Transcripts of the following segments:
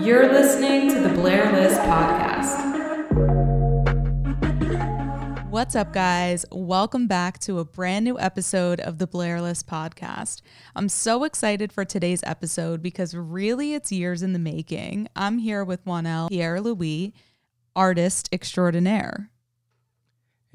You're listening to the Blair List Podcast. What's up, guys? Welcome back to a brand new episode of the Blair List Podcast. I'm so excited for today's episode because really it's years in the making. I'm here with Mwanel Pierre Louis, artist extraordinaire.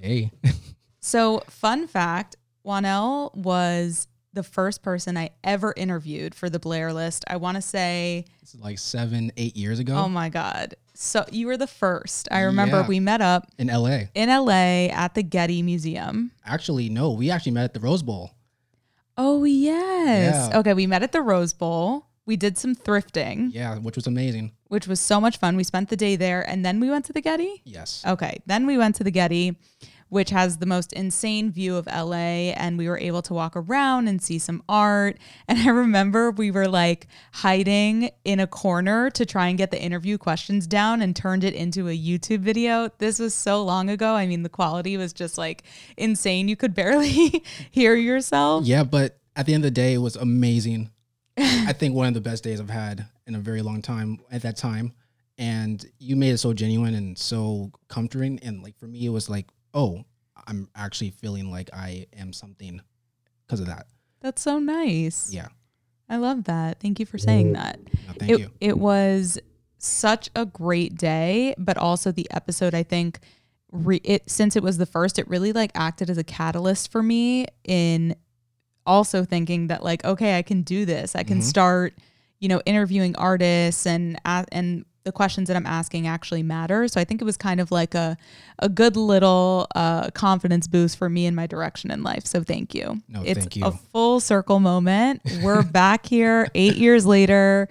Hey. So, fun fact Mwanel was the first person I ever interviewed for the Blair List. I want to say, it's like seven, eight years ago oh my God. So, you were the first. I remember Yeah. we met up in LA. in LA at the Getty Museum. Actually, no, we actually met at the Rose Bowl. Oh, yes. Yeah. Okay, we met at the Rose Bowl. We did some thrifting, Yeah, which was amazing. which was so much fun. We spent the day there and then we went to the Getty. Yes. Okay, then we went to the Getty, which has the most insane view of LA, and we were able to walk around and see some art. And I remember we were like hiding in a corner to try and get the interview questions down and turned it into a YouTube video. This was so long ago. I mean, the quality was just like insane. You could barely hear yourself. Yeah, but at the end of the day, it was amazing. I think one of the best days I've had in a very long time at that time. And you made it so genuine and so comforting. And like for me, it was like, oh, I'm actually feeling like I am something because of that. That's so nice. Yeah. I love that. Thank you for saying that. No, thank it, you. It was such a great day, but also the episode, I think, re- it since it was the first, it really like acted as a catalyst for me in also thinking that like, okay, I can do this. I can Mhm. start, you know, interviewing artists and a- and the questions that I'm asking actually matter. So I think it was kind of like a a good little uh, confidence boost for me in my direction in life. So thank you. No, it's thank you. a full circle moment. We're back here eight years later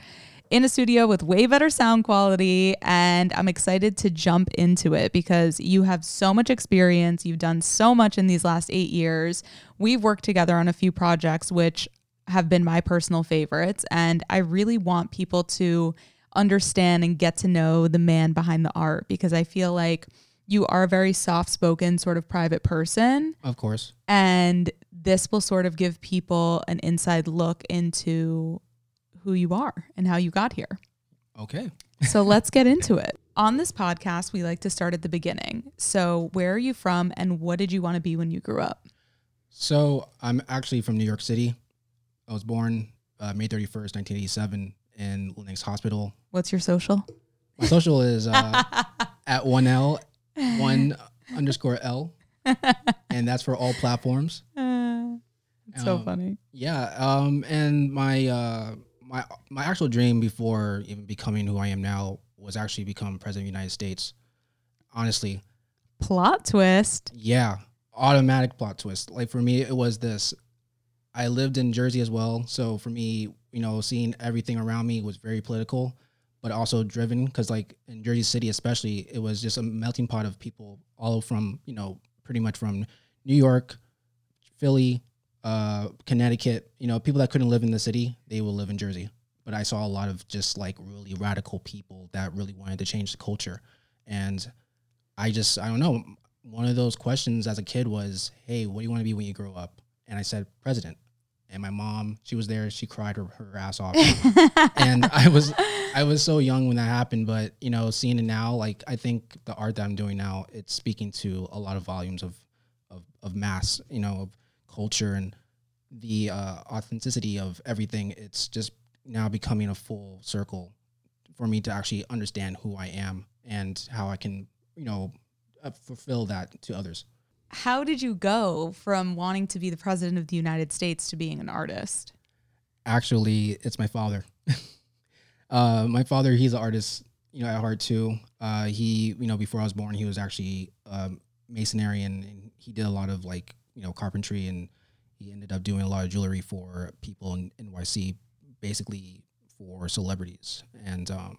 in a studio with way better sound quality. And I'm excited to jump into it because you have so much experience. You've done so much in these last eight years. We've worked together on a few projects, which have been my personal favorites. And I really want people to understand and get to know the man behind the art because I feel like you are a very soft spoken, sort of private person Of course. and this will sort of give people an inside look into who you are and how you got here. Okay. So let's get into it. On this podcast, we like to start at the beginning. So, where are you from and what did you want to be when you grew up? So I'm actually from New York City. I was born uh, May 31st, 1987 in Lenox Hospital. What's your social? My social is uh, at 1L, 1 underscore L. And that's for all platforms. Uh, it's so Um, funny. Yeah. Um, and my, uh, my, my actual dream before even becoming who I am now was actually become president of the United States. Honestly, Plot twist. Yeah, automatic plot twist. Like for me, it was this. I lived in Jersey as well, so for me, you know, seeing everything around me was very political, but also driven because, like in Jersey City, especially, it was just a melting pot of people, all from you know, pretty much from New York, Philly, uh, Connecticut. You know, people that couldn't live in the city, they will live in Jersey. But I saw a lot of just like really radical people that really wanted to change the culture, and I just I don't know. One of those questions as a kid was, "Hey, what do you want to be when you grow up?" And I said, "President." And my mom, she was there. She cried her, her ass off. and I was I was so young when that happened, but you know, seeing it now, like I think the art that I'm doing now, it's speaking to a lot of volumes of of, of mass, you know, of culture and the uh, authenticity of everything. It's just now becoming a full circle for me to actually understand who I am and how I can, you know, uh, fulfill that to others. How did you go from wanting to be the president of the United States to being an artist? Actually, it's my father. uh, my father, he's an artist, you know, at heart too. Uh, he, you know, before I was born, he was actually um, masonry and, and he did a lot of like, you know, carpentry and he ended up doing a lot of jewelry for people in NYC, basically for celebrities. And um,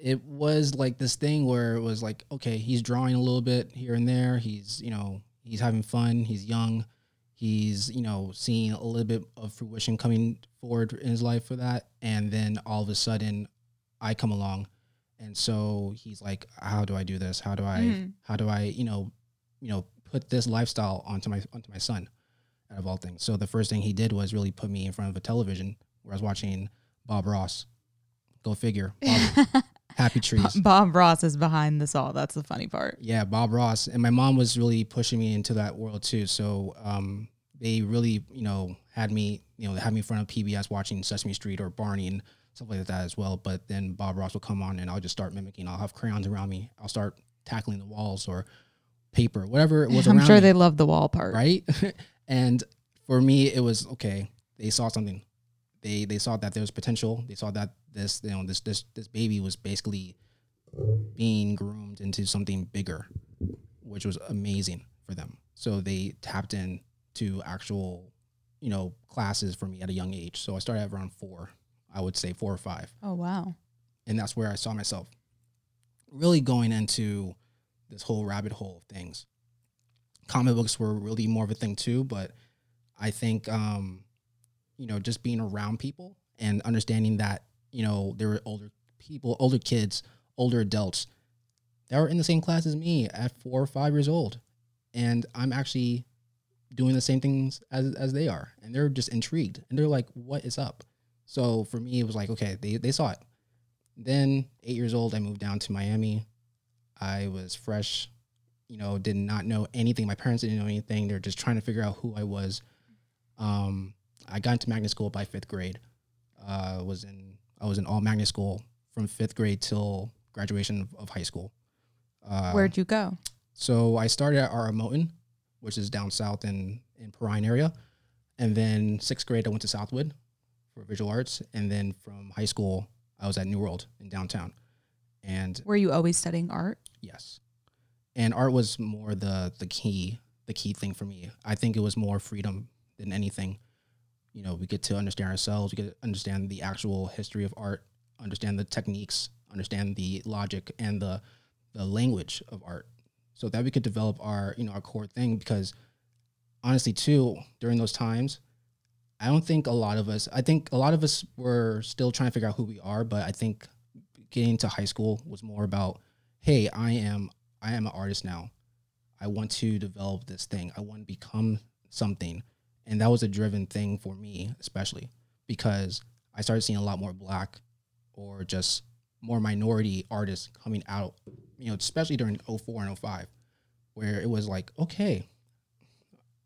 it was like this thing where it was like, okay, he's drawing a little bit here and there. He's, you know, he's having fun. He's young. He's, you know, seeing a little bit of fruition coming forward in his life for that. And then all of a sudden, I come along, and so he's like, "How do I do this? How do I? Mhm. How do I? You know, you know, put this lifestyle onto my onto my son, out of all things. So the first thing he did was really put me in front of a television where I was watching Bob Ross. Go figure. Bob, Happy Trees. Bob Ross is behind this all. That's the funny part. Yeah, Bob Ross, and my mom was really pushing me into that world too. So um, they really, you know, had me, you know, had me in front of PBS watching Sesame Street or Barney and stuff like that as well. But then Bob Ross will come on, and I'll just start mimicking. I'll have crayons around me. I'll start tackling the walls or paper, whatever it was I'm sure me, they love the wall part. right? and for me, it was okay. They saw something. They they saw that there was potential. They saw that this you know this this this baby was basically being groomed into something bigger, which was amazing for them. So they tapped in to actual, you know, classes for me at a young age. So I started at around four, I would say four or five. Oh wow. And that's where I saw myself really going into this whole rabbit hole of things. Comic books were really more of a thing too, but I think um, you know, just being around people and understanding that, you know, there were older people, older kids, older adults that were in the same class as me at four or five years old. And I'm actually doing the same things as, as they are. And they're just intrigued. And they're like, what is up? So for me, it was like, okay, they, they saw it. Then, eight years old, I moved down to Miami. I was fresh, you know, did not know anything. My parents didn't know anything. They're just trying to figure out who I was. Um, I got into magnet school by fifth grade. Uh, was in I was in all magnet school from fifth grade till graduation of, of high school. Uh, Where'd you go? so I started at R.M. Moton, which is down south in in Perrine area, and then sixth grade I went to Southwood for visual arts, and then from high school I was at New World in downtown, and Were you always studying art? yes, and art was more the the key the key thing for me. I think it was more freedom than anything. You know, we get to understand ourselves, we get to understand the actual history of art, understand the techniques, understand the logic and the the language of art. So that we could develop our you know our core thing because honestly too during those times i don't think a lot of us i think a lot of us were still trying to figure out who we are but i think getting to high school was more about hey i am i am an artist now. I want to develop this thing. I want to become something and that was a driven thing for me especially because i started seeing a lot more black or just more minority artists coming out you know, especially during 04 and 05, where it was like, okay,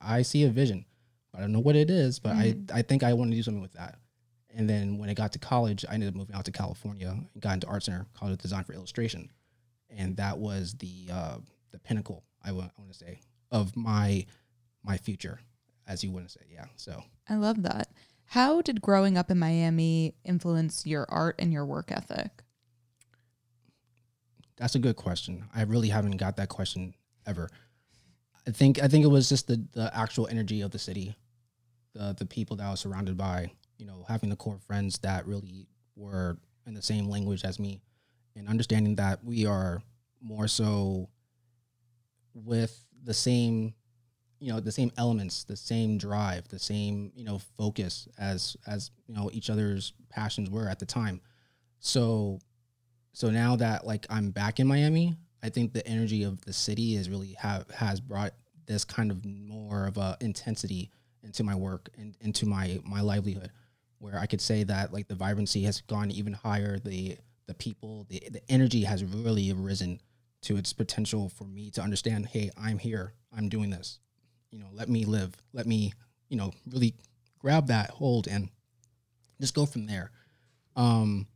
I see a vision. I don't know what it is, but I, I think I want to do something with that. And then when I got to college, I ended up moving out to California and got into Art Center, College of Design for Illustration. And that was the uh, the pinnacle, I want, I want to say, of my my future, as you to say. Yeah. So I love that. How did growing up in Miami influence your art and your work ethic? That's a good question. I really haven't got that question ever. I think I think it was just the the actual energy of the city, the the people that I was surrounded by. You know, having the core friends that really were in the same language as me, and understanding that we are more so with the same, you know, the same elements, the same drive, the same you know focus as as you know each other's passions were at the time. So so now that like I'm back in Miami, I think the energy of the city is really have has brought this kind of more of a intensity into my work and into my my livelihood, where I could say that like the vibrancy has gone even higher. The the people, the the energy has really risen to its potential for me to understand. Hey, I'm here. I'm doing this. You know, let me live. Let me you know really grab that hold and just go from there. Um,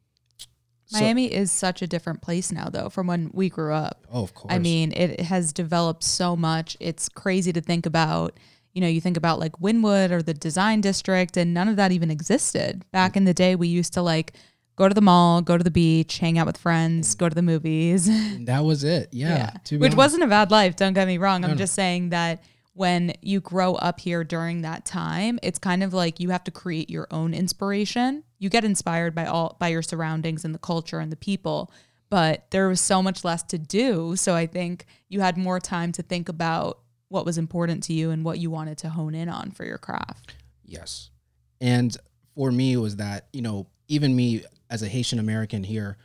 so- Miami is such a different place now, though, from when we grew up. oh, of course. I mean, it has developed so much. It's crazy to think about. You know, you think about like Wynwood or the design district, and none of that even existed. Back in the day, we used to like go to the mall, go to the beach, hang out with friends, go to the movies. That was it. Yeah. to be Which honest. wasn't a bad life, don't get me wrong. No, I'm no. just saying that when you grow up here during that time, it's kind of like you have to create your own inspiration. You get inspired by all by your surroundings and the culture and the people, but there was so much less to do, so I think you had more time to think about what was important to you and what you wanted to hone in on for your craft. Yes. And for me, was that, you know, even me as a Haitian American here,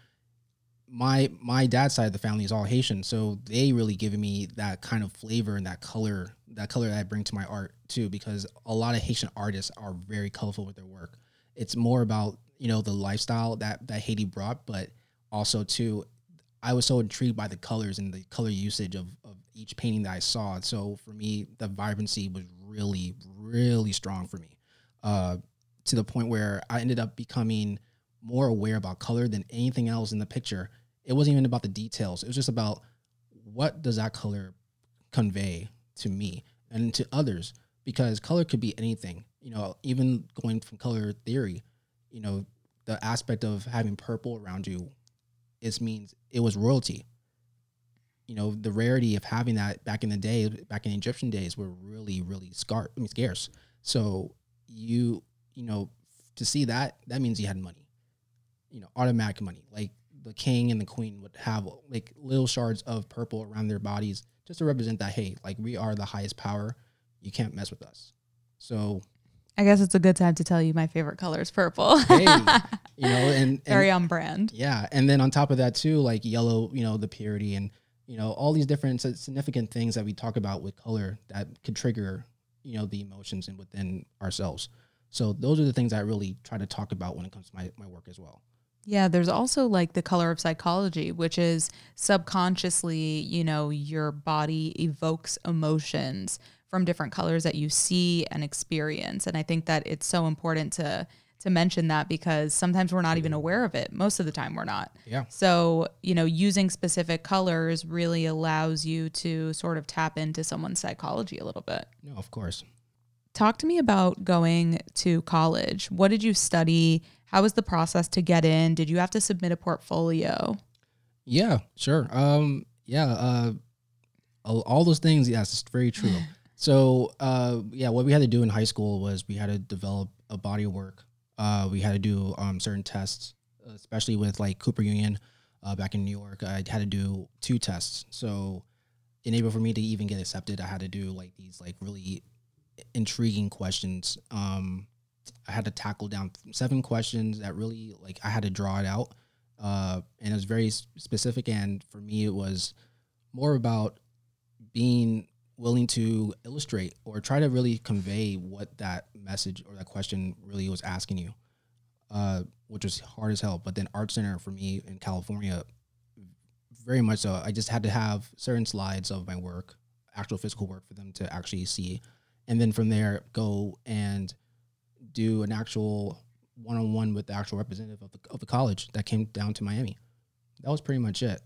my my dad's side of the family is all Haitian, so they really given me that kind of flavor and that color, that color that I bring to my art too. Because a lot of Haitian artists are very colorful with their work. It's more about you know the lifestyle that that Haiti brought, but also too, I was so intrigued by the colors and the color usage of of each painting that I saw. So for me, the vibrancy was really really strong for me, uh, to the point where I ended up becoming more aware about color than anything else in the picture. It wasn't even about the details. It was just about what does that color convey to me and to others because color could be anything. You know, even going from color theory, you know, the aspect of having purple around you it means it was royalty. You know, the rarity of having that back in the day, back in Egyptian days, were really, really scar- I mean, scarce. So you, you know, to see that, that means you had money you know, automatic money. Like the king and the queen would have like little shards of purple around their bodies just to represent that, hey, like we are the highest power. You can't mess with us. So I guess it's a good time to tell you my favorite color is purple. hey, you know, and, and very on brand. Yeah. And then on top of that too, like yellow, you know, the purity and you know, all these different significant things that we talk about with color that could trigger, you know, the emotions and within ourselves. So those are the things I really try to talk about when it comes to my, my work as well. Yeah, there's also like the color of psychology, which is subconsciously, you know, your body evokes emotions from different colors that you see and experience. And I think that it's so important to to mention that because sometimes we're not even aware of it. Most of the time we're not. Yeah. So, you know, using specific colors really allows you to sort of tap into someone's psychology a little bit. No, of course. Talk to me about going to college. What did you study? How was the process to get in? Did you have to submit a portfolio? Yeah, sure. Um, yeah, uh, all, those things. Yes, it's very true. so, uh, yeah, what we had to do in high school was we had to develop a body of work. Uh, we had to do um, certain tests, especially with like Cooper Union uh, back in New York. I had to do two tests. So, in able for me to even get accepted, I had to do like these like really intriguing questions. Um, I had to tackle down seven questions that really like I had to draw it out, uh, and it was very specific. And for me, it was more about being willing to illustrate or try to really convey what that message or that question really was asking you, uh, which was hard as hell. But then Art Center for me in California, very much so. I just had to have certain slides of my work, actual physical work for them to actually see, and then from there go and do an actual one-on-one with the actual representative of the, of the college that came down to Miami. That was pretty much it.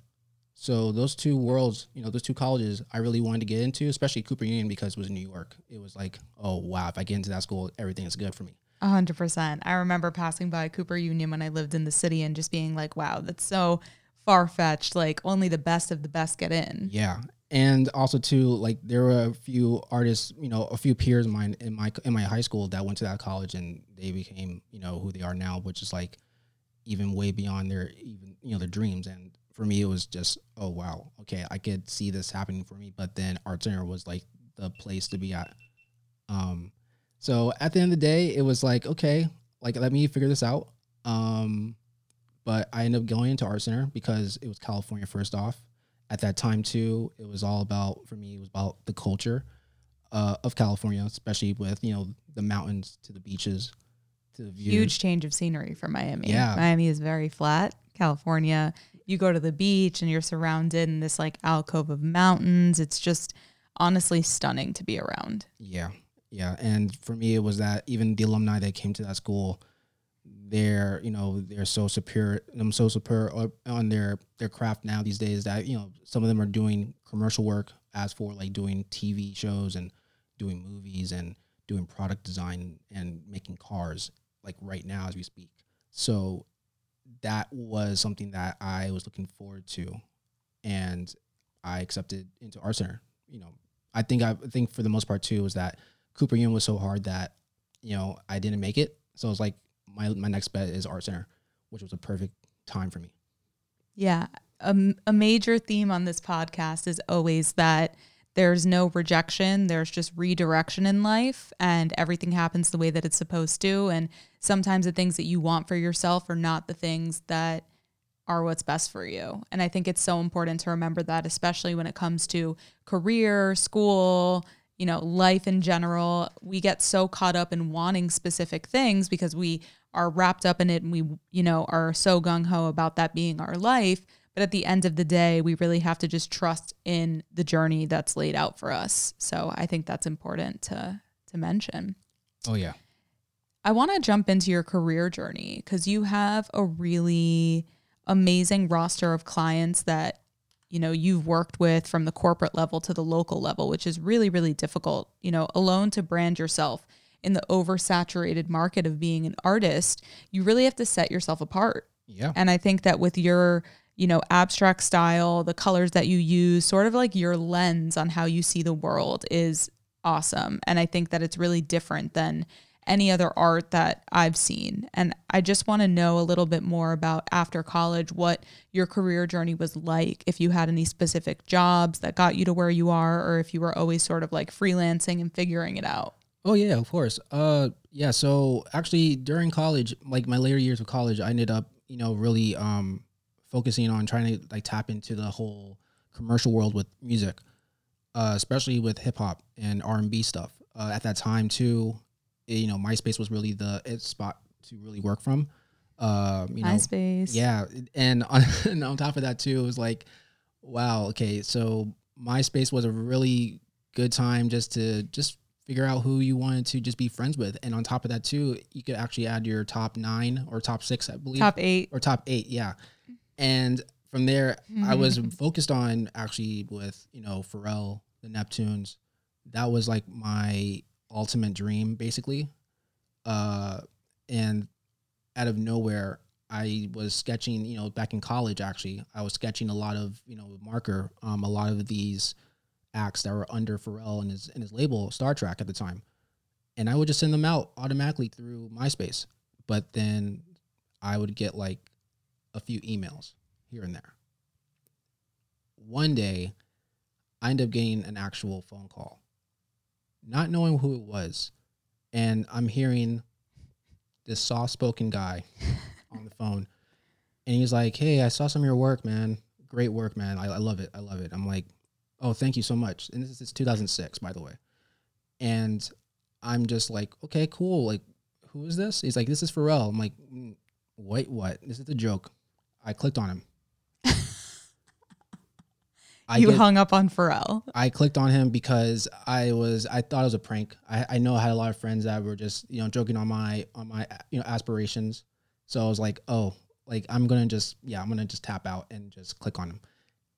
So those two worlds, you know, those two colleges I really wanted to get into, especially Cooper Union because it was in New York. It was like, oh wow, if I get into that school, everything is good for me. A hundred percent. I remember passing by Cooper Union when I lived in the city and just being like, wow, that's so far fetched. Like only the best of the best get in. Yeah and also too like there were a few artists you know a few peers of mine in my in my high school that went to that college and they became you know who they are now which is like even way beyond their even you know their dreams. And for me it was just oh wow. Okay i could see this happening for me. But then art center was like the place to be at. Um so at the end of the day it was like okay like let me figure this out. Um but i ended up going into art center because it was california first off at that time too it was all about for me it was about the culture uh, of california especially with you know the mountains to the beaches to the views. Huge change of scenery for Miami. Yeah. Miami is very flat. California, you go to the beach and you're surrounded in this like alcove of mountains. It's just honestly stunning to be around. yeah yeah and for me it was that even the alumni that came to that school they're you know they're so superior i'm so superior on their their craft now these days that you know some of them are doing commercial work as for like doing tv shows and doing movies and doing product design and making cars like right now as we speak. So that was something that i was looking forward to and i accepted into art center you know. I think i think for the most part too was that cooper union was so hard that you know i didn't make it. So it was like my my next bet is art center which was a perfect time for me Yeah. A, a major theme on this podcast is always that there's no rejection, there's just redirection in life, and everything happens the way that it's supposed to. And sometimes the things that you want for yourself are not the things that are what's best for you. And I think it's so important to remember that, especially when it comes to career, school, you know, life in general. We get so caught up in wanting specific things because we are wrapped up in it and we, you know, are so gung ho about that being our life. But at the end of the day, we really have to just trust in the journey that's laid out for us. So I think that's important to to mention. Oh yeah. I want to jump into your career journey because you have a really amazing roster of clients that you know you've worked with from the corporate level to the local level which is really really difficult you know alone to brand yourself in the oversaturated market of being an artist you really have to set yourself apart Yeah. and i think that with your you know abstract style the colors that you use sort of like your lens on how you see the world is awesome and i think that it's really different than any other art that I've seen. And I just want to know a little bit more about after college what your career journey was like, if you had any specific jobs that got you to where you are, or if you were always sort of like freelancing and figuring it out. Oh yeah, of course. Uh yeah, so actually during college, like my later years of college, I ended up, you know, really um focusing on trying to like tap into the whole commercial world with music. Uh especially with hip hop and R&B stuff. Uh at that time too, you know, MySpace was really the spot to really work from. Uh, you know, MySpace. yeah, and on, and on top of that too, it was like, wow, okay, so MySpace was a really good time just to just figure out who you wanted to just be friends with, and on top of that too, you could actually add your top nine or top six, I believe, Top eight. or top eight, yeah. And from there, I was focused on actually with you know Pharrell, the Neptunes. That was like my ultimate dream, basically. Uh, and out of nowhere, I was sketching. You know, back in college, actually, I was sketching a lot of you know marker, um, a lot of these acts that were under Pharrell and his and his label Star Trak at the time, and I would just send them out automatically through MySpace. But then I would get like a few emails here and there. One day, I ended up getting an actual phone call, not knowing who it was. And I'm hearing this soft spoken guy on the phone. And he's like, Hey, I saw some of your work, man. Great work, man. I, I love it. I love it. I'm like, Oh, thank you so much. And this is 2006, by the way. And I'm just like, Okay, cool. Like, who is this? He's like, This is Pharrell. I'm like, "Mm, Wait, what? This is a joke. I clicked on him. I you get- hung up on Pharrell. I clicked on him because I was I thought it was a prank. I, I know I had a lot of friends that were just you know joking on my on my you know aspirations. So I was like, oh, like I'm gonna just yeah I'm gonna just tap out and just click on him,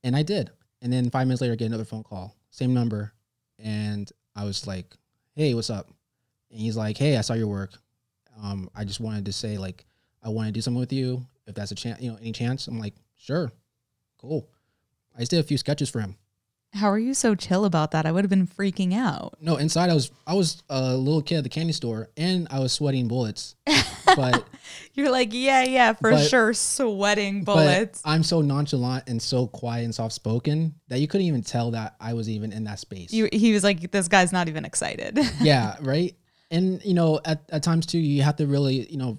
and I did. And then five minutes later, I get another phone call, same number, and I was like, hey, what's up? And he's like, hey, I saw your work. Um, I just wanted to say like I want to do something with you. If that's a chance, you know, any chance? I'm like, sure, cool. I just did a few sketches for him. How are you so chill about that? I would have been freaking out. No, inside I was I was a little kid at the candy store and I was sweating bullets. But You're like, yeah, yeah, for But- sure, sweating but bullets. I'm so nonchalant and so quiet and soft spoken that you couldn't even tell that I was even in that space. you, he was like, this guy's not even excited. yeah, right. And you know, at, at times too, you have to really, you know,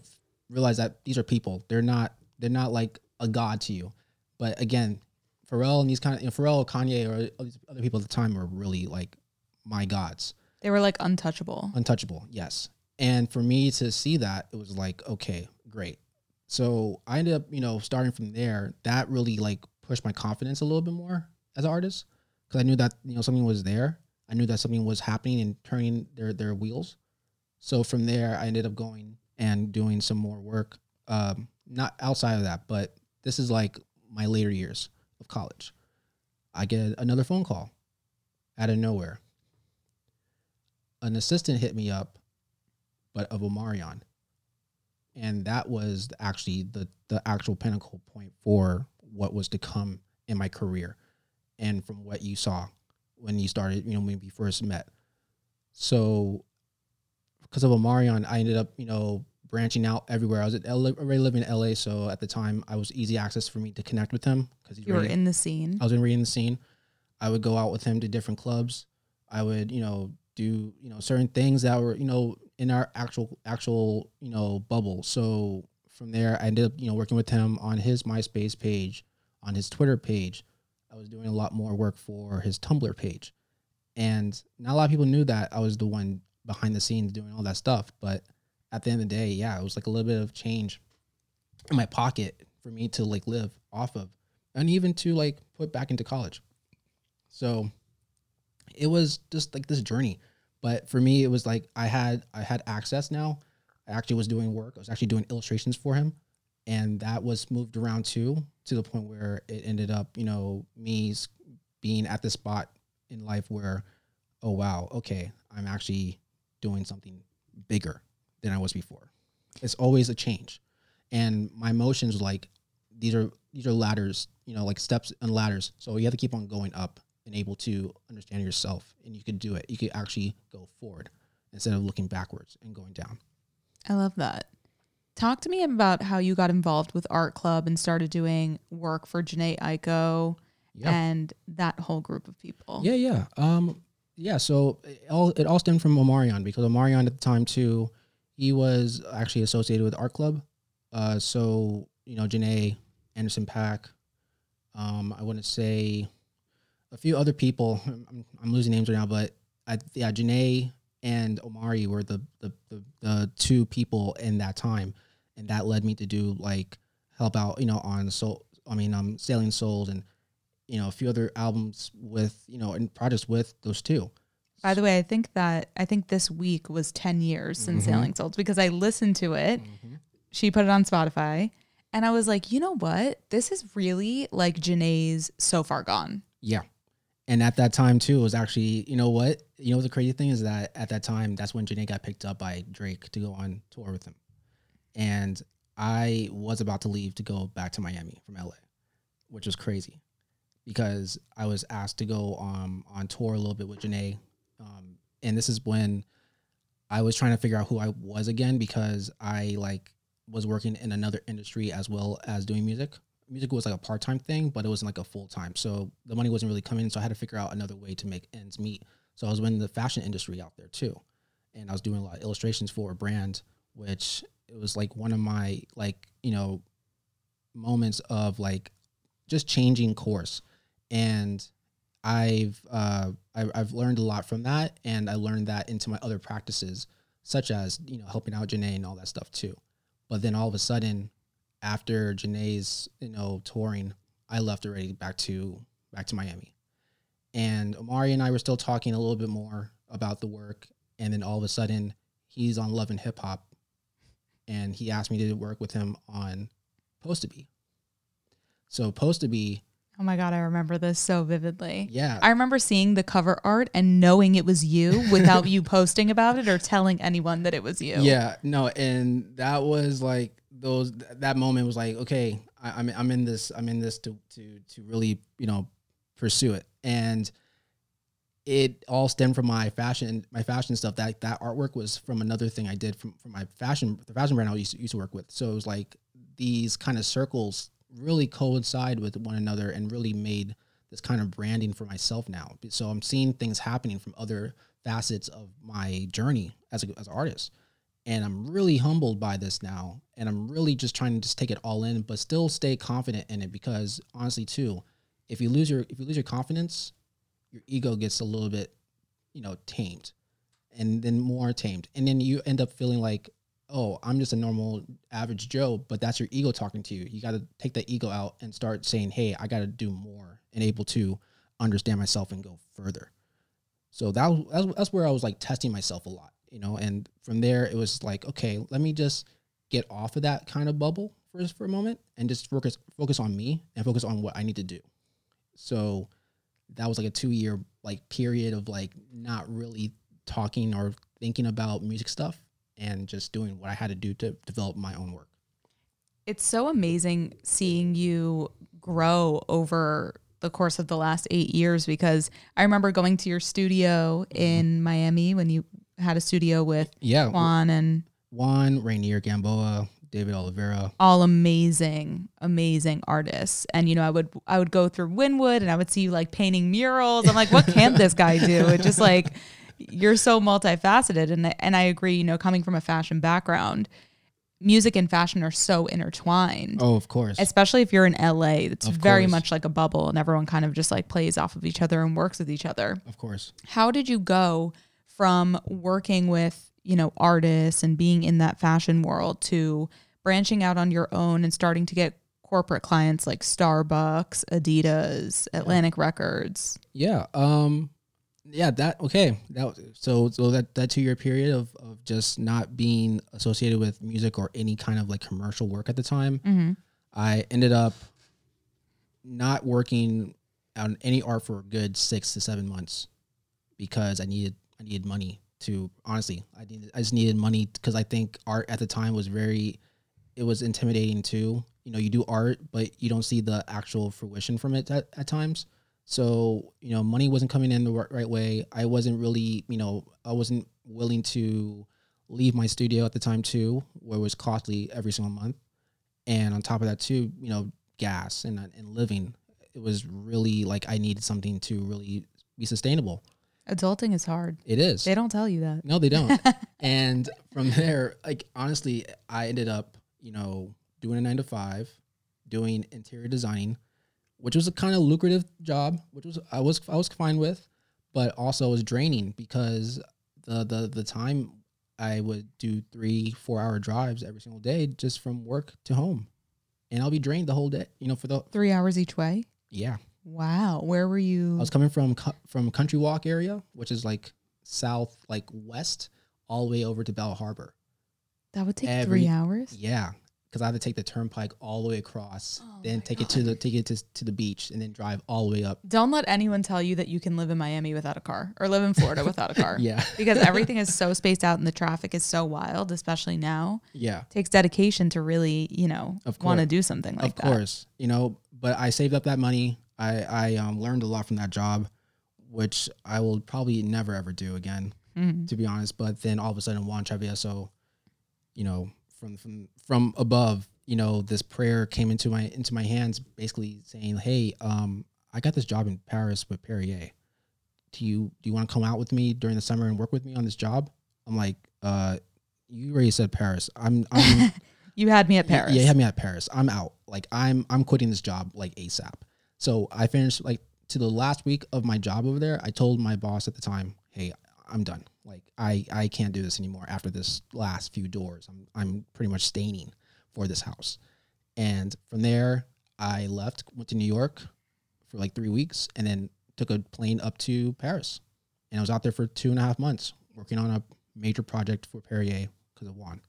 realize that these are people. They're not they're not like a god to you. But again, Pharrell and these kind of you know, Pharrell, Kanye, or other people at the time were really like my gods. they were like untouchable. untouchable yes. And for me to see that it was like okay great. So i ended up you know starting from there. That really like pushed my confidence a little bit more as an artist because i knew that you know something was there. I knew that something was happening and turning their their wheels. So from there i ended up going and doing some more work um not outside of that but this is like my later years of college i get another phone call out of nowhere an assistant hit me up, but of Omarion. And that was actually the the actual pinnacle point for what was to come in my career and from what you saw when you started, you know, when we first met. So because of Omarion, I ended up, you know, branching out everywhere. I was at LA, already living in LA, so at the time I was easy access for me to connect with him because You were in the scene. I was in reading the scene. I would go out with him to different clubs. I would, you know, do, you know, certain things that were, you know, in our actual actual, you know, bubble. So from there, I ended up, you know, working with him on his MySpace page, on his Twitter page. I was doing a lot more work for his Tumblr page. And not a lot of people knew that I was the one behind the scenes doing all that stuff. But at the end of the day, yeah, it was like a little bit of change in my pocket for me to like live off of and even to like put back into college. So it was just like this journey. But for me, it was like I had I had access now. I actually was doing work. I was actually doing illustrations for him, and that was moved around too to the point where it ended up, you know, me being at the spot in life where, oh wow, okay, I'm actually doing something bigger than I was before. It's always a change, and my emotions like these are these are ladders, you know, like steps and ladders. So you have to keep on going up and able to understand yourself, and you could do it. You could actually go forward instead of looking backwards and going down. I love that. Talk to me about how you got involved with Art Club and started doing work for Jhene Yeah. and that whole group of people. Yeah, yeah. Um, yeah. So it all it all stemmed from Omarion because Omarion at the time too, he was actually associated with Art Club. Uh, so you know, Jhene, Anderson Paak, um, I want to say a few other people. I'm, I'm losing names right now, but I, yeah, Jhene and Omari were the, the the the two people in that time, and that led me to do like help out, you know, on soul. I mean, um, Sailing Souls and you know a few other albums with you know and projects with those two. By the way, I think that I think this week was 10 years since Mm-hmm. Sailing Souls because I listened to it. She put it on Spotify and I was like, you know what? This is really like Jhene's So Far Gone. Yeah. And at that time too, it was actually, you know what? You know the crazy thing is that at that time, that's when Jhene got picked up by Drake to go on tour with him. And I was about to leave to go back to Miami from LA, which was crazy because I was asked to go um, on tour a little bit with Jhene. Um, and this is when I was trying to figure out who I was again because I like was working in another industry as well as doing music. Music was like a part time thing, but it wasn't like a full time. So the money wasn't really coming. So I had to figure out another way to make ends meet. So I was in the fashion industry out there too. And I was doing a lot of illustrations for a brand, which it was like one of my like, you know, moments of like just changing course. And I've uh, I, I've learned a lot from that, and I learned that into my other practices, such as you know helping out Jhene and all that stuff too. But then all of a sudden, after Jhene's you know touring, I left already back to back to Miami, and Omari and I were still talking a little bit more about the work, and then all of a sudden he's on Love and Hip Hop, and he asked me to work with him on Post to Be. So Post to Be, Oh my God, I remember this so vividly. yeah, I remember seeing the cover art and knowing it was you without you posting about it or telling anyone that it was you. Yeah, no, and that was like those that moment was like, okay, I, I'm I'm in this I'm in this to to to really you know pursue it, and it all stemmed from my fashion my fashion stuff. That that artwork was from another thing I did from from my fashion the fashion brand I used to, used to work with. So it was like these kind of circles really coincide with one another and really made this kind of branding for myself now. So I'm seeing things happening from other facets of my journey as a, as an artist. And I'm really humbled by this now. And I'm really just trying to just take it all in, but still stay confident in it because honestly too, if you lose your if you lose your confidence, your ego gets a little bit, you know, tamed and then more tamed. And then you end up feeling like, oh, I'm just a normal average Joe, but that's your ego talking to you. You got to take that ego out and start saying, hey, I got to do more and able to understand myself and go further. So that was, that's, where I was like testing myself a lot, you know, and from there it was like, okay, let me just get off of that kind of bubble for for a moment and just focus focus on me and focus on what I need to do. So that was like a two year like period of like not really talking or thinking about music stuff and just doing what I had to do to develop my own work. It's so amazing seeing you grow over the course of the last eight years because I remember going to your studio mm-hmm. in Miami when you had a studio with Yeah, Juan and Juan, Reinier Gamboa, David Oliveira. all amazing, amazing artists. And you know, I would I would go through Wynwood and I would see you like painting murals. I'm like, what can this guy do? It just like you're so multifaceted. And and I agree, you know, coming from a fashion background, music and fashion are so intertwined. Oh, of course. Especially if you're in LA, it's Of very course. much like a bubble and everyone kind of just like plays off of each other and works with each other. of course. How did you go from working with, you know, artists and being in that fashion world to branching out on your own and starting to get corporate clients like Starbucks, Adidas, Atlantic Records? Yeah. Um yeah, that okay. That was- so so that that 2 year period of of just not being associated with music or any kind of like commercial work at the time, Mm-hmm. I ended up not working on any art for a good 6 to 7 months because I needed I needed money to honestly, I needed I just needed money cuz I think art at the time was very it was intimidating too. You know, you do art, but you don't see the actual fruition from it at, at times. So, you know, money wasn't coming in the right way. I wasn't really, you know, I wasn't willing to leave my studio at the time too, where it was costly every single month. And on top of that too, you know, gas and and living, it was really like I needed something to really be sustainable. Adulting is hard. It is. They don't tell you that. No, they don't. and from there, like honestly, I ended up, you know, doing a nine to five, doing interior designing, which was a kind of lucrative job, which was I was I was fine with, but also was draining because the the the time I would do three four hour drives every single day just from work to home, and I'll be drained the whole day. You know, for the Three hours each way? yeah, Wow. Where were you? I was coming from from Country Walk area, which is like south like west, all the way over to Bal Harbour. that would take every- three hours? Yeah, because I had to take the turnpike all the way across, Oh then take it to the take it to, to the beach, and then drive all the way up. Don't let anyone tell you that you can live in Miami without a car or live in Florida without a car. Yeah, Because everything is so spaced out and the traffic is so wild, especially now. yeah, It takes dedication to really, you know, want to do something like of that. Of course. You know, but I saved up that money. I I um, learned a lot from that job, which I will probably never ever do again. Mhm. to be honest. But then all of a sudden, Juan Travieso, you know, from from from above, you know, this prayer came into my into my hands, basically saying, "Hey, um, I got this job in Paris with Perrier. Do you do you want to come out with me during the summer and work with me on this job?" I'm like, "Uh, you already said Paris. I'm I'm You had me at Paris. Yeah, you had me at Paris. I'm out. Like I'm I'm quitting this job like ASAP. So I finished like to the last week of my job over there. I told my boss at the time, "Hey, I'm done. Like I I can't do this anymore after this last few doors. I'm I'm pretty much staining for this house." And from there, I left, went to New York for like three weeks, and then took a plane up to Paris. And I was out there for two and a half months working on a major project for Perrier because of Juan.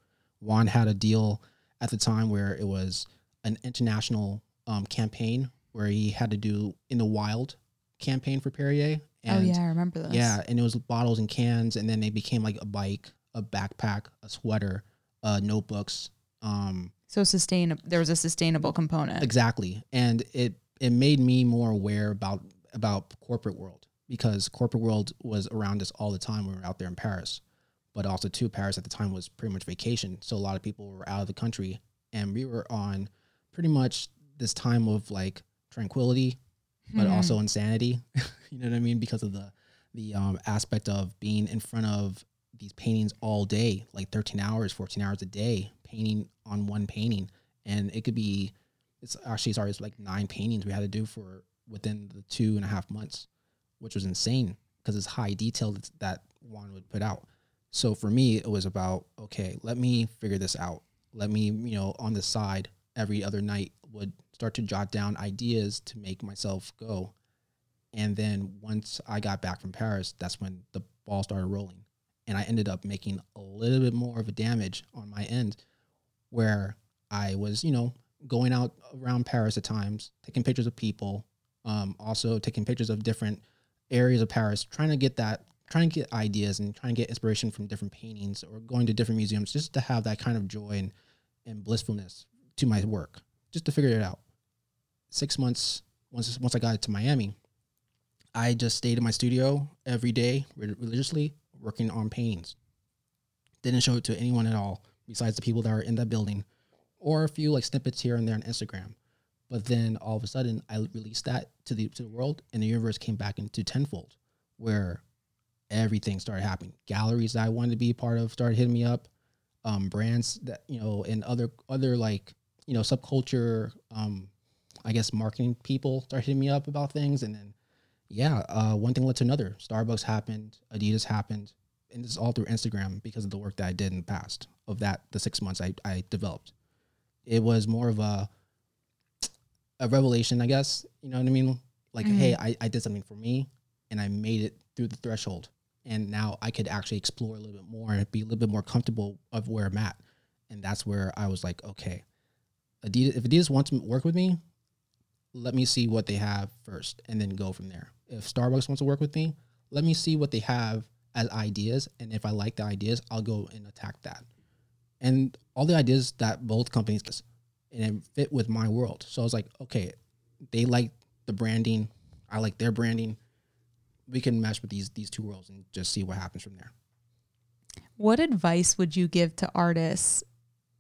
Juan had a deal at the time where it was an international um, campaign where he had to do in the wild campaign for Perrier. oh yeah, I remember this. Yeah, and it was bottles and cans, and then they became like a bike, a backpack, a sweater, uh, notebooks. Um, So sustain there was a sustainable component. exactly, and it it made me more aware about about corporate world because corporate world was around us all the time when we were out there in Paris, but also too Paris at the time was pretty much vacation, so a lot of people were out of the country, and we were on pretty much this time of like tranquility but Hmm. also insanity. you know what I mean? Because of the the um, aspect of being in front of these paintings all day, like 13 hours, 14 hours a day, painting on one painting, and it could be it's actually sorry, it's like nine paintings we had to do for within the two and a half months, which was insane because it's high detail that, that Juan would put out. So for me, it was about okay, let me figure this out. Let me, you know, on the side every other night would start to jot down ideas to make myself go. And then once I got back from Paris, that's when the ball started rolling. And I ended up making a little bit more of a damage on my end where I was, you know, going out around Paris at times, taking pictures of people, um, also taking pictures of different areas of Paris, trying to get that, trying to get ideas and trying to get inspiration from different paintings or going to different museums just to have that kind of joy and, and blissfulness to my work, just to figure it out. Six months once once I got to Miami, I just stayed in my studio every day religiously working on paintings. Didn't show it to anyone at all besides the people that are in that building, or a few like snippets here and there on Instagram. But then all of a sudden, I released that to the to the world, and the universe came back into tenfold, where everything started happening. Galleries that I wanted to be a part of started hitting me up. um, brands that you know and other other like you know subculture um, I guess marketing people start hitting me up about things, and then yeah, uh, one thing led to another. Starbucks happened, Adidas happened, and this is all through Instagram because of the work that I did in the past of that the six months I, I developed. It was more of a a revelation, I guess. You know what I mean? Like, hey, I, I did something for me and I made it through the threshold. And now I could actually explore a little bit more and be a little bit more comfortable of where I'm at. And that's where I was like, okay, Adidas, if Adidas wants to work with me, let me see what they have first and then go from there. If Starbucks wants to work with me, let me see what they have as ideas. And if I like the ideas, I'll go and attack that. And all the ideas that both companies and it fit with my world. So I was like, okay, they like the branding, I like their branding. We can mesh with these these two worlds and just see what happens from there. What advice would you give to artists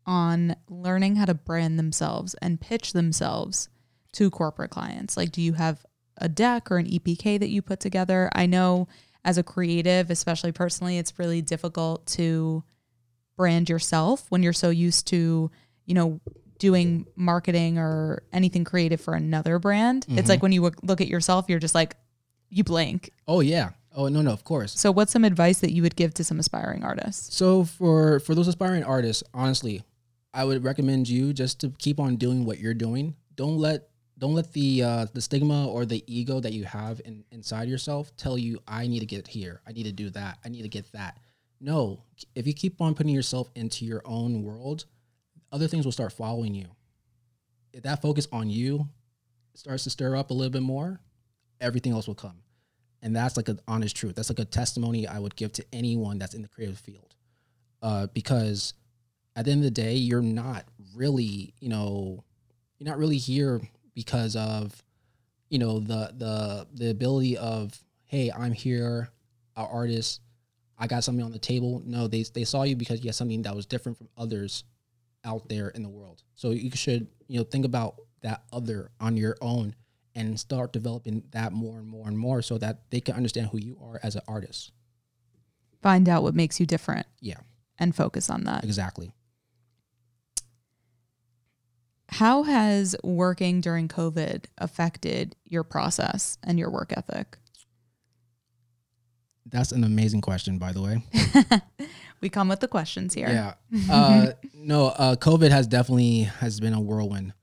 on learning how to brand themselves and pitch themselves to corporate clients? Like, do you have a deck or an EPK that you put together? I know as a creative, especially personally, it's really difficult to brand yourself when you're so used to, you know, doing marketing or anything creative for another brand. It's like mm-hmm. when you look at yourself, you're just like, you blank. Oh yeah. Oh no no of course. So, what's some advice that you would give to some aspiring artists? So for for those aspiring artists, honestly, I would recommend you just to keep on doing what you're doing. Don't let don't let the uh, the stigma or the ego that you have in, inside yourself tell you I need to get here, I need to do that, I need to get that. No, if you keep on putting yourself into your own world, other things will start following you. If that focus on you starts to stir up a little bit more, everything else will come. And that's like an honest truth. That's like a testimony I would give to anyone that's in the creative field. Uh, because at the end of the day, you're not really, you know, you're not really here because of, you know, the the the ability of, hey, I'm here, our artist, I got something on the table. No, they they saw you because you had something that was different from others out there in the world. So you should, you know, think about that other on your own and start developing that more and more and more so that they can understand who you are as an artist. Find out what makes you different Yeah, and focus on that. exactly. How has working during COVID affected your process and your work ethic? That's an amazing question, by the way. We come with the questions here. Yeah. Uh, no, uh, COVID has definitely has been a whirlwind.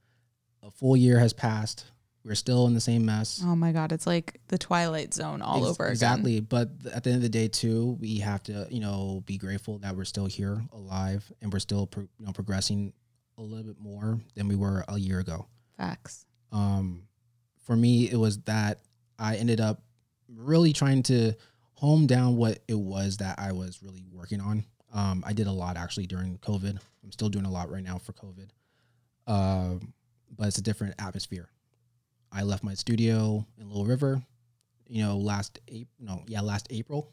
A full year has passed. We're still in the same mess. Oh my God, it's like the Twilight Zone all Ex- over again. Exactly. But at the end of the day, too, we have to, you know, be grateful that we're still here, alive, and we're still, pro- you know, progressing a little bit more than we were a year ago. Facts. Um, for me, it was that I ended up really trying to home down what it was that I was really working on. Um, I did a lot actually during COVID. I'm still doing a lot right now for COVID. Um, but it's a different atmosphere. I left my studio in Little River, you know, last April, no, yeah, last April.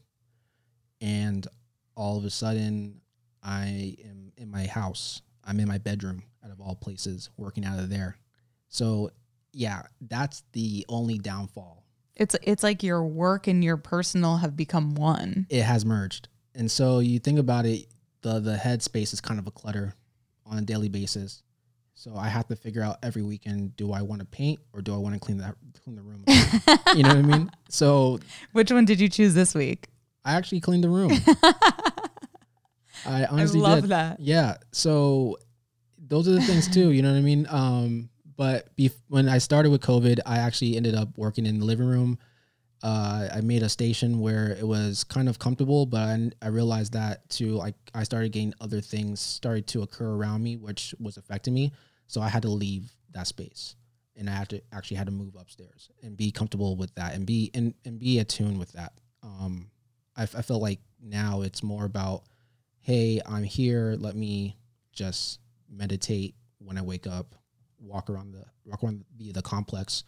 And all of a sudden, I am in my house. I'm in my bedroom, out of all places, working out of there. So, yeah, that's the only downfall. It's it's like your work and your personal have become one. It has merged. And so you think about it, the the headspace is kind of a clutter on a daily basis. So I have to figure out every weekend: do I want to paint or do I want to clean that clean the room? you know what I mean? So Which one did you choose this week? I actually cleaned the room. I honestly I love did. that. Yeah. So those are the things too. You know what I mean? Um, but bef- when I started with COVID, I actually ended up working in the living room. Uh, I made a station where it was kind of comfortable, but I, I realized that too. Like I started getting other things started to occur around me, which was affecting me. So I had to leave that space, and I had to actually had to move upstairs and be comfortable with that, and be and, and be attuned with that. Um, I, f- I feel like now it's more about, hey, I'm here. Let me just meditate when I wake up, walk around the walk around the, the complex,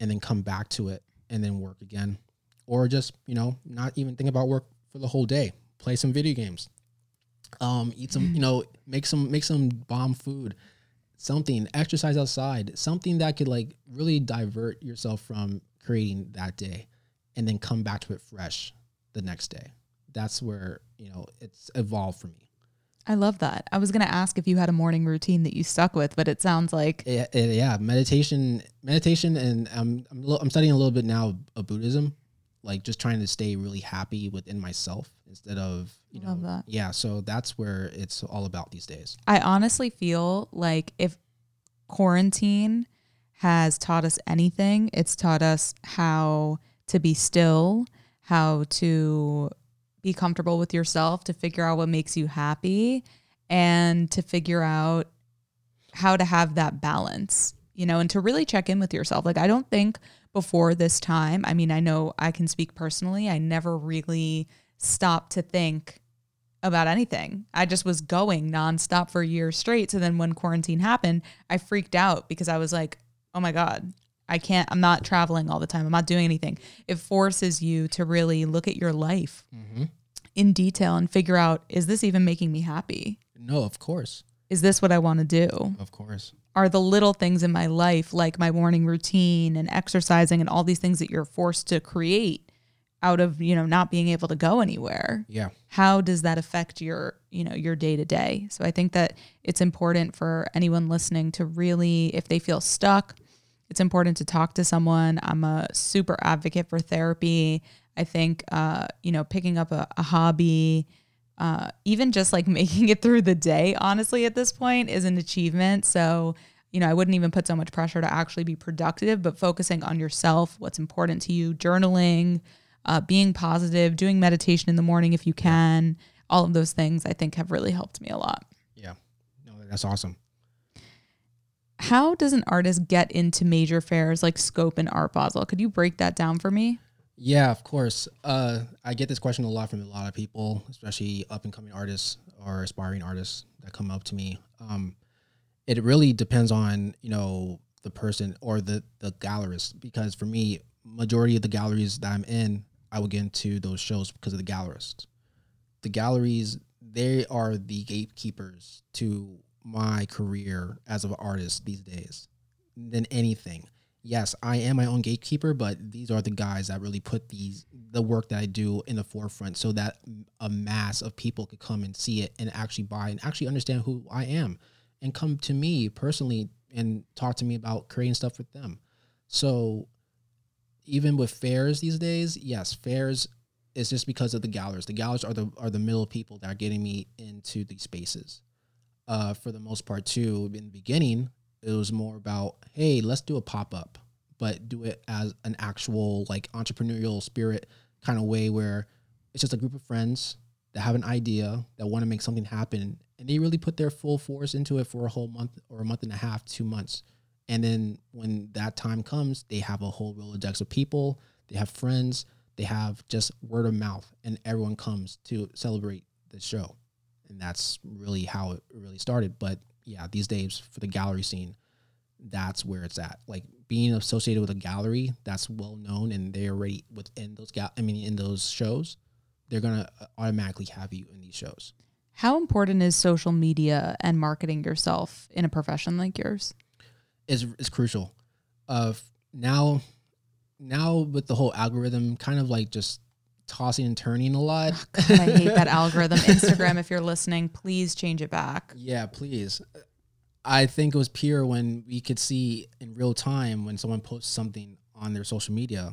and then come back to it and then work again, or just you know not even think about work for the whole day. Play some video games, um, eat some you know make some make some bomb food, something exercise outside, something that could like really divert yourself from creating that day, and then come back to it fresh the next day. That's where you know it's evolved for me. I love that. I was going to ask if you had a morning routine that you stuck with, but it sounds like Yeah, yeah, yeah, meditation, meditation, and I'm I'm, little- I'm studying a little bit now of Buddhism, like just trying to stay really happy within myself instead of you know, that. yeah. So that's where it's all about these days. I honestly feel like if quarantine has taught us anything, it's taught us how to be still, how to be comfortable with yourself, to figure out what makes you happy, and to figure out how to have that balance, you know, and to really check in with yourself. Like, I don't think before this time, I mean, I know I can speak personally, I never really stopped to think about anything. I just was going nonstop for years straight. So then when quarantine happened, I freaked out because I was like, oh my God, I can't, I'm not traveling all the time. I'm not doing anything. It forces you to really look at your life Mm-hmm. In detail and figure out, is this even making me happy? No, of course, Is this what I want to do? of course. Are the little things in my life, like my morning routine and exercising and all these things that you're forced to create out of, you know, not being able to go anywhere? Yeah, how does that affect your you know your day to day so i think that it's important for anyone listening to really if they feel stuck it's important to talk to someone i'm a super advocate for therapy i think uh, you know picking up a, a hobby uh, even just like making it through the day honestly at this point is an achievement so you know i wouldn't even put so much pressure to actually be productive but focusing on yourself what's important to you journaling uh, being positive, doing meditation in the morning if you can, all of those things I think have really helped me a lot. yeah. No, that's awesome. How does an artist get into major fairs like Scope and Art Basel? Could you break that down for me? Yeah, of course. Uh, I get this question a lot from a lot of people, especially up and coming artists or aspiring artists that come up to me. Um, it really depends on you know the person or the the gallerist because for me, majority of the galleries that I'm in, I will get into those shows because of the gallerists. The galleries they are the gatekeepers to my career as an artist these days than anything yes, I am my own gatekeeper, but these are the guys that really put these the work that I do in the forefront so that a mass of people could come and see it and actually buy and actually understand who I am and come to me personally and talk to me about creating stuff with them. So even with fairs these days, yes, fairs is just because of the galleries. The galleries are the are the middle people that are getting me into these spaces. Uh, for the most part, too, in the beginning, it was more about, hey, let's do a pop up, but do it as an actual like entrepreneurial spirit kind of way where it's just a group of friends that have an idea that want to make something happen, and they really put their full force into it for a whole month or a month and a half, two months, and then when that time comes, they have a whole rolodex of people, they have friends, they have just word of mouth, and everyone comes to celebrate the show and that's really how it really started. But yeah, these days for the gallery scene, that's where it's at. Like being associated with a gallery that's well known and they're already within those gal. I mean, in those shows, they're gonna automatically have you in these shows. How important is social media and marketing yourself in a profession like yours? Is is crucial. Uh, now, now with the whole algorithm, kind of like just tossing and turning a lot. Oh, God, I hate that algorithm. Instagram, if you're listening, please change it back. Yeah, please. I think it was pure when we could see in real time when someone posts something on their social media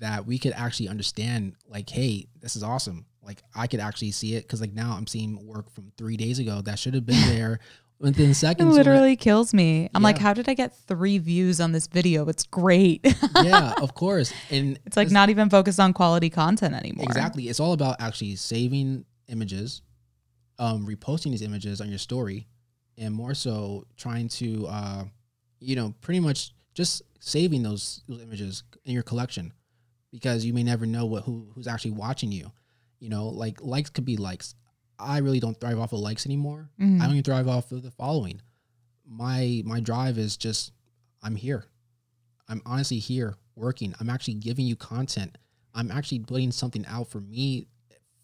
that we could actually understand, like, hey, this is awesome. Like, I could actually see it because, like, now I'm seeing work from three days ago that should have been there within seconds. when I- literally kills me. I'm like, how did I get three views on this video? It's great. yeah, of course. And it's like not even focused on quality content anymore. Exactly. It's all about actually saving images, um, reposting these images on your story, and more so trying to, uh, you know, pretty much just saving those, those images in your collection because you may never know what who who's actually watching you. You know, like likes could be likes. I really don't thrive off of likes anymore. Mhm. I don't even thrive off of the following. My my drive is just I'm here. I'm honestly here working. I'm actually giving you content. I'm actually putting something out for me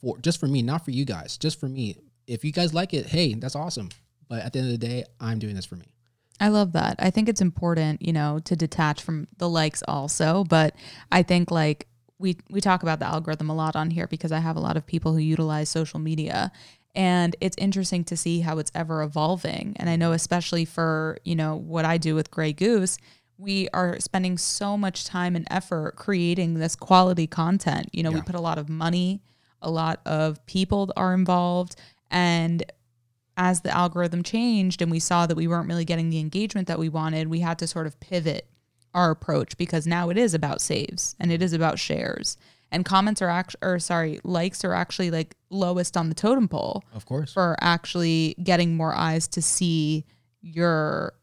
for just for me, not for you guys, just for me. If you guys like it, hey, that's awesome. But at the end of the day, I'm doing this for me. I love that. I think it's important, you know, to detach from the likes also, but I think like we we talk about the algorithm a lot on here because I have a lot of people who utilize social media And it's interesting to see how it's ever evolving. And I know, especially for, you know, what I do with Grey Goose, we are spending so much time and effort creating this quality content. You know, we put a lot of money, a lot of people are involved. And as the algorithm changed and we saw that we weren't really getting the engagement that we wanted, we had to sort of pivot our approach because now it is about saves and it is about shares. And comments are actually, or sorry, likes are actually like lowest on the totem pole Of course. for actually getting more eyes to see your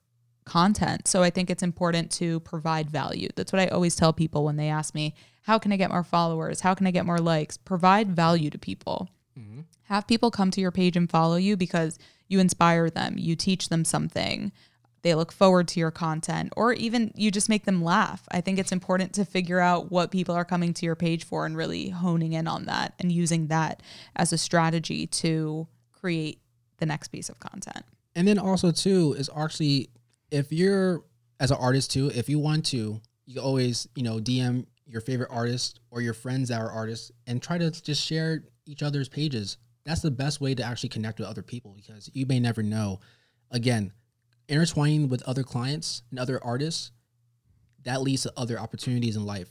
content. So I think it's important to provide value. That's what I always tell people when they ask me, how can I get more followers? How can I get more likes? Provide value to people. Mm-hmm. Have people come to your page and follow you because you inspire them, you teach them something. They look forward to your content, or even you just make them laugh. I think it's important to figure out what people are coming to your page for and really honing in on that and using that as a strategy to create the next piece of content. And then also too is actually if you're as an artist too, if you want to, you always you know DM your favorite artist or your friends that are artists and try to just share each other's pages. That's the best way to actually connect with other people because you may never know. Again, intertwining with other clients and other artists that leads to other opportunities in life.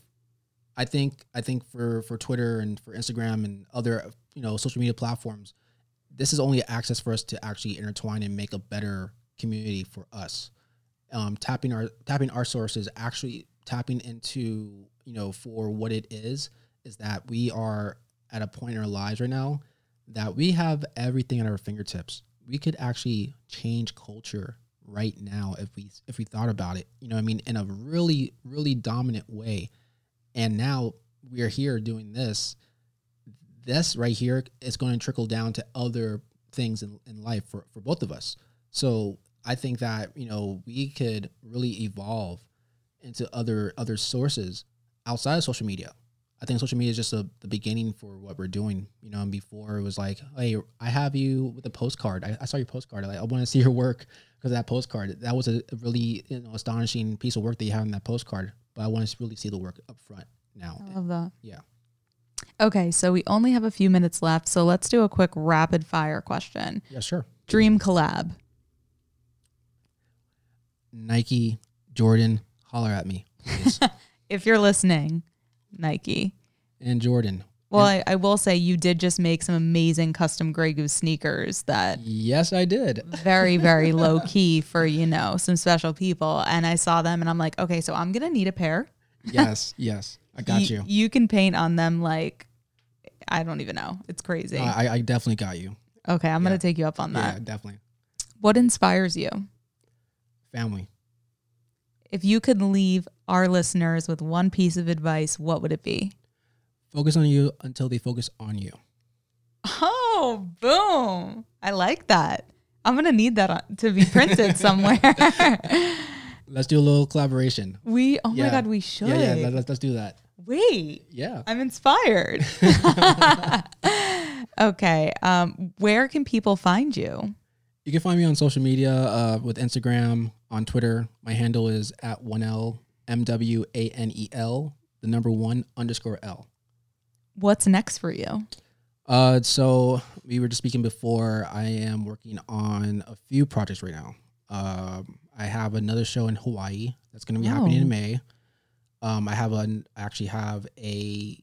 I think I think for for Twitter and for Instagram and other you know social media platforms, this is only access for us to actually intertwine and make a better community for us. Um, tapping our tapping our sources, actually tapping into you know for what it is, is that we are at a point in our lives right now that we have everything at our fingertips. We could actually change culture right now if we if we thought about it. You know, I mean, in a really really dominant way. And now we are here doing this this right here is going to trickle down to other things in, in life for, for both of us. So I think that, you know, we could really evolve into other other sources outside of social media. I think social media is just a, the beginning for what we're doing. You know, and before it was like, hey, I have you with a postcard. I, I saw your postcard. Like, I want to see your work because that postcard. That was a, a really you know astonishing piece of work that you have in that postcard. But I want to really see the work up front now. I love that. Yeah. Okay, so we only have a few minutes left, so let's do a quick rapid fire question. Yeah, sure. Dream collab. Nike, Jordan, holler at me. If you're listening, Nike. and Jordan. Well, I, I will say you did just make some amazing custom Grey Goose sneakers that Yes, I did. very, very low key for, you know, some special people. And I saw them and I'm like, okay, so I'm going to need a pair. Yes, yes, I got you. You can paint on them like, I don't even know. It's crazy. No, I, I definitely got you. okay, I'm yeah. going to take you up on that. Yeah, definitely. What inspires you? Family. If you could leave our listeners with one piece of advice, what would it be? Focus on you until they focus on you. Oh, boom. I like that. I'm going to need that to be printed somewhere. Let's do a little collaboration. we, oh my God, we should. Yeah, yeah. Let, let's, let's do that. Wait, Yeah. I'm inspired. okay. Um, where can people find you? You can find me on social media uh, with Instagram, on Twitter. My handle is at 1L M W A N E L, the number one underscore L. What's next for you? Uh, so we were just speaking before. I am working on a few projects right now. Um, I have another show in Hawaii that's going to be happening Oh. in May. Um, I have an I actually have a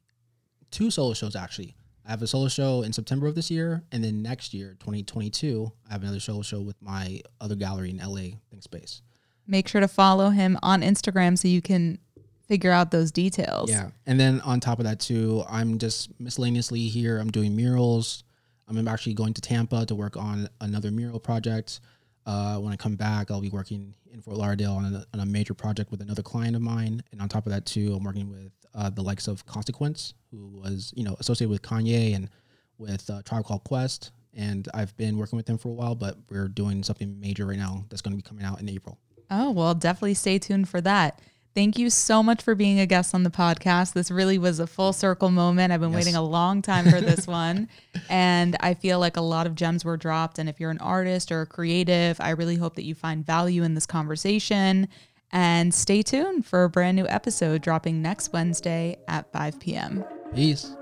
two solo shows actually. I have a solo show in September of this year, and then next year, 2022, I have another solo show with my other gallery in LA, Thinkspace. Make sure to follow him on Instagram so you can figure out those details. Yeah. And then on top of that too, I'm just miscellaneously here. I'm doing murals. I'm actually going to Tampa to work on another mural project. Uh, when I come back, I'll be working in Fort Lauderdale on a, on a major project with another client of mine. And on top of that too, I'm working with uh, the likes of Consequence, who was you know associated with Kanye and with uh, Tribe Called Quest. And I've been working with them for a while, but we're doing something major right now that's going to be coming out in April. Oh, well, definitely stay tuned for that. Thank you so much for being a guest on the podcast. This really was a full circle moment. I've been Yes. waiting a long time for this one. And I feel like a lot of gems were dropped. And if you're an artist or a creative, I really hope that you find value in this conversation. And stay tuned for a brand new episode dropping next Wednesday at 5 p.m. Peace.